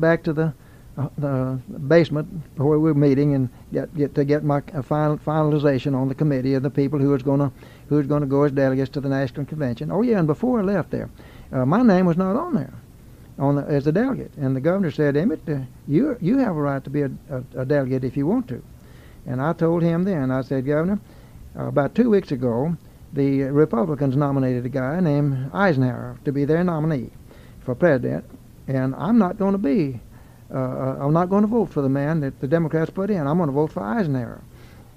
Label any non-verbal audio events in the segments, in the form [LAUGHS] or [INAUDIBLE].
back to the uh, the basement where we were meeting and get, get to get my uh, final, finalization on the committee of the people who was going to who was going to go as delegates to the national convention. Oh yeah, and before I left there, uh, my name was not on there, on the, as a delegate. And the governor said, Emmett, uh, you you have a right to be a, a, a, delegate if you want to. And I told him then, I said, Governor, uh, about two weeks ago, the Republicans nominated a guy named Eisenhower to be their nominee for president, and I'm not going to be uh, uh, I'm not going to vote for the man that the Democrats put in. I'm going to vote for Eisenhower.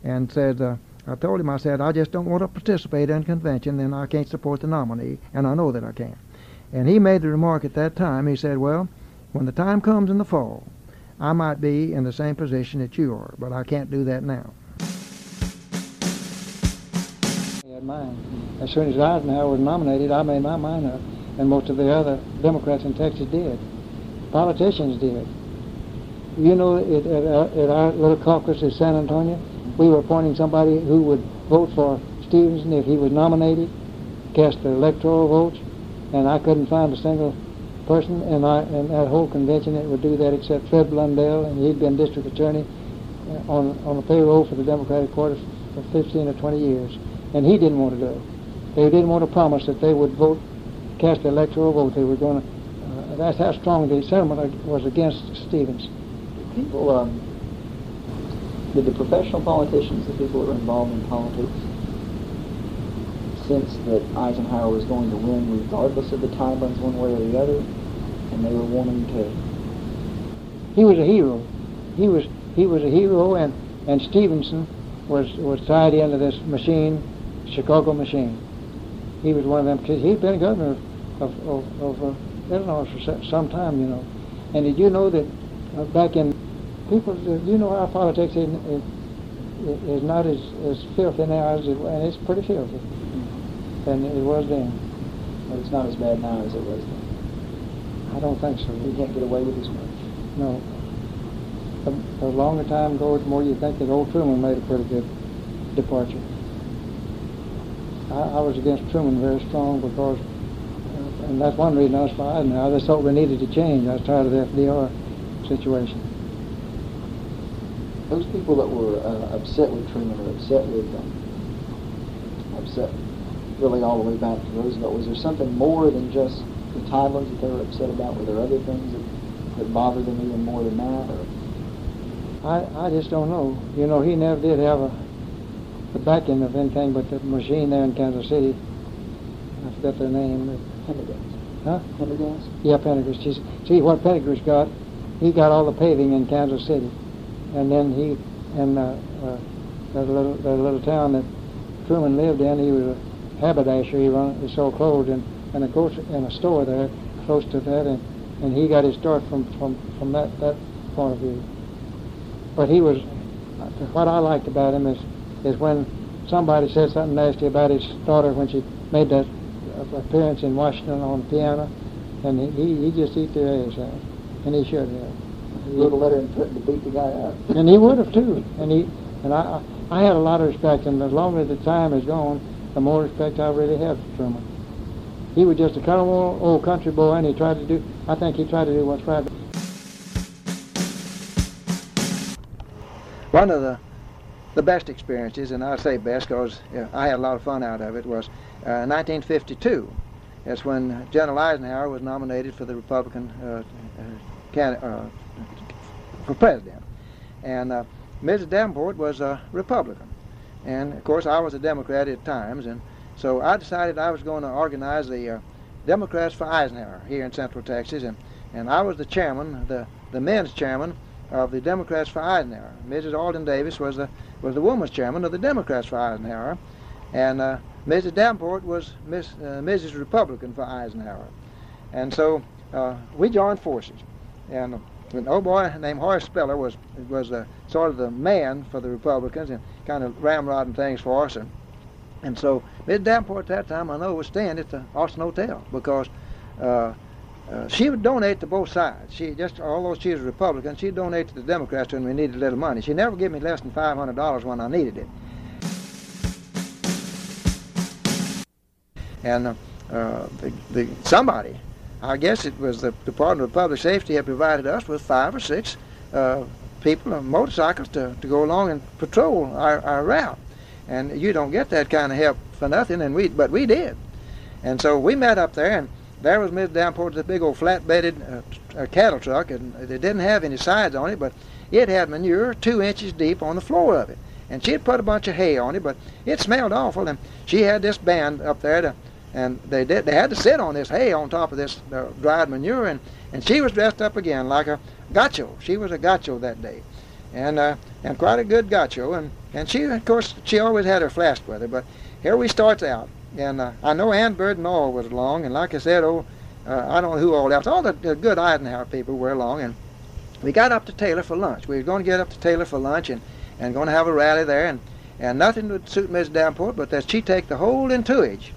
And said, uh, I told him, I said, I just don't want to participate in convention, then I can't support the nominee, and I know that I can't. And he made the remark at that time, he said, well, when the time comes in the fall, I might be in the same position that you are, but I can't do that now. Had mine. As soon as Eisenhower was nominated, I made my mind up, and most of the other Democrats in Texas did. Politicians did. You know, at, at, our, at our little caucus in San Antonio, we were appointing somebody who would vote for Stevenson if he was nominated, cast the electoral votes, and I couldn't find a single person in, our, in that whole convention that would do that except Fred Blundell, and he'd been district attorney uh, on, on the payroll for the Democratic Party for 15 or 20 years, and he didn't want to do it. They didn't want to promise that they would vote, cast the electoral vote. They were going to. Uh, that's how strong the sentiment was against Stevens people, um, did the professional politicians, the people that were involved in politics, sense that Eisenhower was going to win regardless of the tidelands one way or the other, and they were wanting to... He was a hero. He was he was a hero, and, and Stevenson was, was tied into this machine, Chicago machine. He was one of them, because he'd been governor of, of, of uh, Illinois for some time, you know. And did you know that uh, back in people, you know, our politics is, is, is not as, as filthy now as it, was, and it's pretty filthy than it was then. But it's not as bad now as it was then. I don't think so. You can't get away with as much. No. The, longer time goes, the more you think that old Truman made a pretty good departure. I, I was against Truman very strong because, uh, and that's one reason I was fired. Eisenhower. I just thought we needed to change. I was tired of the FDR situation. Those people that were uh, upset with Truman or upset with them, upset really all the way back to Roosevelt, was there something more than just the tidelands that they were upset about? Were there other things that, that bothered them even more than that? Or? I, I just don't know. You know, he never did have a the backing of anything but the machine there in Kansas City. I forgot their name. Pendergast. Huh? Pendergast? Yeah, Pendergast. See, what Pendergast got he got all the paving in Kansas City, and then he and uh, uh, that little that little town that Truman lived in, he was a haberdasher. He run he sold clothes and and of course in a store there close to that, and and he got his start from from from that that point of view. But he was what I liked about him is is when somebody said something nasty about his daughter when she made that appearance in Washington on the piano, and he he just eat their ass out and he should have. He wrote a letter and threatened to beat the guy up. And he would have too. And he and I I had a lot of respect, and the longer the time has gone, the more respect I really have for Truman. He was just a kind of old, old country boy, and he tried to do. I think he tried to do what's right. One of the the best experiences, and I say best because yeah, I had a lot of fun out of it, was uh, 1952. That's when General Eisenhower was nominated for the Republican uh, uh, for president. And uh, Mrs. Davenport was a Republican. And of course, I was a Democrat at times. And so I decided I was going to organize the uh, Democrats for Eisenhower here in Central Texas. And, and I was the chairman, the, the men's chairman of the Democrats for Eisenhower. Mrs. Alden Davis was the, was the woman's chairman of the Democrats for Eisenhower. And uh, Mrs. Davenport was Miss, uh, Mrs. Republican for Eisenhower. And so uh, we joined forces. And an old boy named Horace Speller was was the sort of the man for the Republicans and kind of ramrodding things for us. And, and so Miss Davenport at that time I know was staying at the Austin Hotel because uh, uh, she would donate to both sides. She just, although she was a Republican, she'd donate to the Democrats when we needed a little money. She never gave me less than five hundred dollars when I needed it. And uh, uh, the, the, somebody, I guess it was the Department of Public Safety, had provided us with five or six uh, people on motorcycles to, to go along and patrol our, our route. And you don't get that kind of help for nothing, and we but we did. And so we met up there, and there was Miss Davenport, the big old flat-bedded uh, cattle truck, and it didn't have any sides on it, but it had manure two inches deep on the floor of it. And she had put a bunch of hay on it, but it smelled awful, and she had this band up there to and they did they had to sit on this hay on top of this uh, dried manure and and she was dressed up again like a gaucho she was a gaucho that day. And uh, and quite a good gaucho and and she of course she always had her flask with her but here we starts out and uh, I know Ann Bird and all was along and like I said oh uh, I don't know who all else all the, the good Eisenhower people were along and we got up to Taylor for lunch we were going to get up to Taylor for lunch and and going to have a rally there and and nothing would suit Miss Davenport but that she take the whole entourage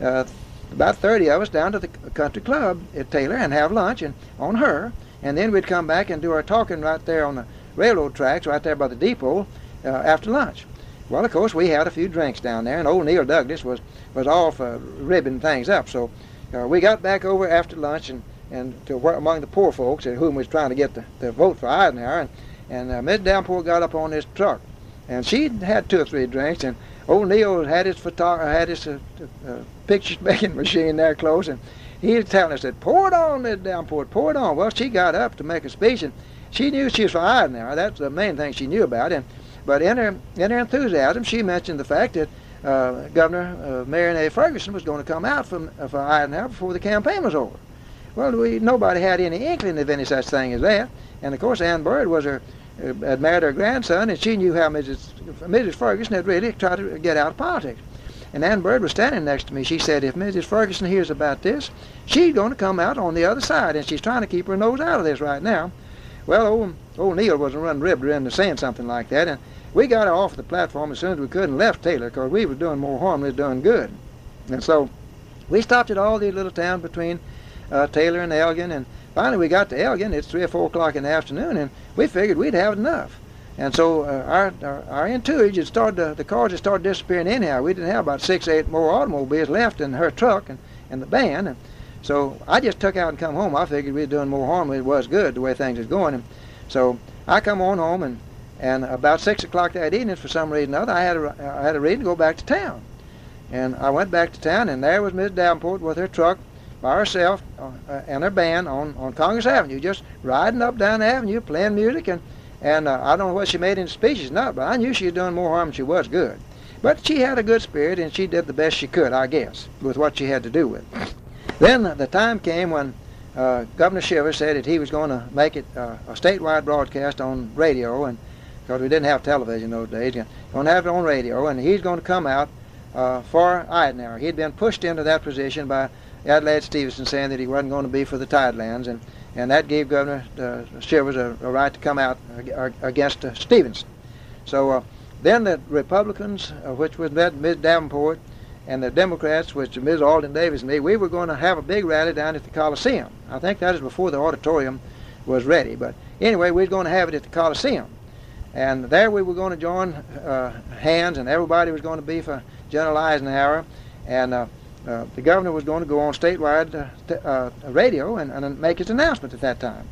uh, about 30 of us down to the country club at Taylor and have lunch and on her, and then we'd come back and do our talking right there on the railroad tracks, right there by the depot, uh, after lunch. Well, of course, we had a few drinks down there, and old Neal Douglass was was all for ribbing things up. So uh, we got back over after lunch and and to work among the poor folks at whom we was trying to get the, the vote for Eisenhower, and, and uh, Miss Downpour got up on this truck, and she had two or three drinks, and old Neal had his photo- had his uh, uh, picture making [LAUGHS] machine there close, and he was telling us that pour it on, Miss Downpour, pour it on. Well, she got up to make a speech, and she knew she was for Eisenhower. That's the main thing she knew about it. But in her in her enthusiasm, she mentioned the fact that uh, Governor uh, Miriam A. Ferguson was going to come out from uh, for Eisenhower before the campaign was over. Well, we nobody had any inkling of any such thing as that. And of course, Ann Bird was her uh, had married her grandson, and she knew how Mrs. Mrs. Ferguson had really tried to get out of politics. And Ann Bird was standing next to me. She said, if Mrs. Ferguson hears about this, she's going to come out on the other side, and she's trying to keep her nose out of this right now. Well, old, old Neal wasn't running ribbed into saying something like that, and we got off the platform as soon as we could and left Taylor because we was doing more harm than doing good. And so we stopped at all these little towns between uh, Taylor and Elgin, and finally we got to Elgin. It's 3 or 4 o'clock in the afternoon, and we figured we'd have enough. And so uh, our, our, our entourage had started, to, the cars had started disappearing anyhow. We didn't have about six, eight more automobiles left in her truck and, and the band. And so I just took out and come home. I figured we were doing more harm than it was good the way things was going. And so I come on home and, and about six o'clock that evening, for some reason or other, I had a, I had a reason to go back to town. And I went back to town, and there was Miss Davenport with her truck by herself uh, and her band on, on Congress Avenue, just riding up down the avenue, playing music and and uh, I don't know what she made any speeches, not, but I knew she was doing more harm than she was good. But she had a good spirit, and she did the best she could, I guess, with what she had to do with. Then the time came when uh, Governor Shivers said that he was going to make it uh, a statewide broadcast on radio, and because we didn't have television those days, You're going to have it on radio, and he's going to come out uh, for Eisenhower. He'd been pushed into that position by Adlai Stevenson saying that he wasn't going to be for the Tidelands, and and that gave Governor uh, Shivers a, a, right to come out against uh, Stevenson. So uh, then the Republicans, uh, which was Ms. Davenport, and the Democrats, which Ms. Alden Davis and me, we were going to have a big rally down at the Coliseum. I think that is before the auditorium was ready. But anyway, we were going to have it at the Coliseum. And there we were going to join uh, hands, and everybody was going to be for General Eisenhower. And uh, uh, the governor was going to go on statewide uh, t- uh, radio and, and, make his announcement at that time.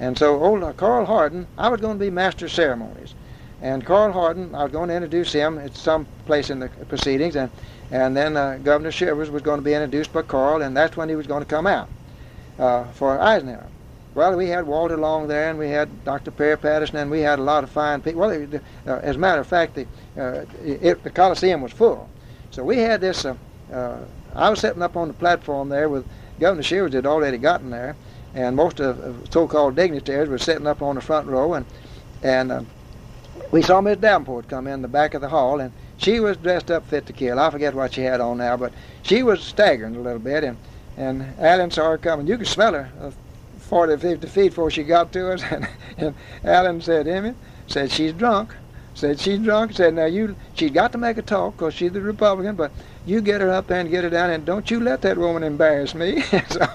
And so old uh, Carl Hardin, I was going to be master of ceremonies. And Carl Hardin, I was going to introduce him at some place in the proceedings, and, and then Governor Shivers was going to be introduced by Carl, and that's when he was going to come out for Eisenhower. Well, we had Walter Long there, and we had Dr. Perry Patterson, and we had a lot of fine people. Well, as a matter of fact, the, it, the Coliseum was full. So we had this I was sitting up on the platform there with Governor Shivers had already gotten there, and most of the so-called dignitaries were sitting up on the front row, and and uh, we saw Miss Davenport come in the back of the hall, and she was dressed up fit to kill. I forget what she had on now, but she was staggering a little bit, and and Allan saw her coming. You could smell her uh, 40, 50 feet before she got to us. [LAUGHS] And, and Allan said, Emmy, said she's drunk. Said she's drunk. Said now you, she's got to make a talk because she's the Republican, but you get her up there and get her down, and don't you let that woman embarrass me. [LAUGHS] so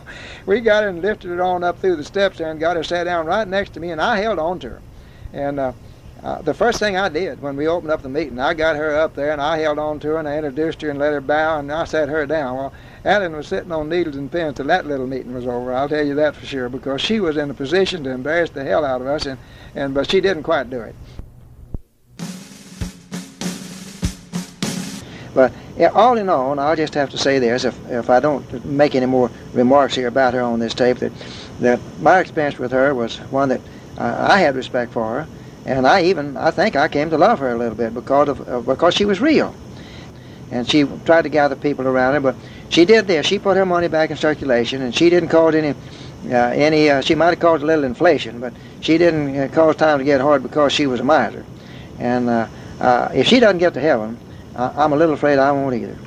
we got her and lifted her on up through the steps there and got her sat down right next to me, and I held on to her. And uh, uh, the first thing I did when we opened up the meeting, I got her up there and I held on to her and I introduced her and let her bow and I sat her down. Well, Allan was sitting on needles and pins till that little meeting was over. I'll tell you that for sure because she was in a position to embarrass the hell out of us, and, and but she didn't quite do it. But all in all, and I'll just have to say this, if, if I don't make any more remarks here about her on this tape, that, that my experience with her was one that I had respect for her, and I even, I think I came to love her a little bit because of uh, because she was real. And she tried to gather people around her, but she did this. She put her money back in circulation, and she didn't cause any, uh, any. Uh, she might have caused a little inflation, but she didn't uh, cause time to get hard because she was a miser. And uh, uh, if she doesn't get to heaven, I'm a little afraid I won't either.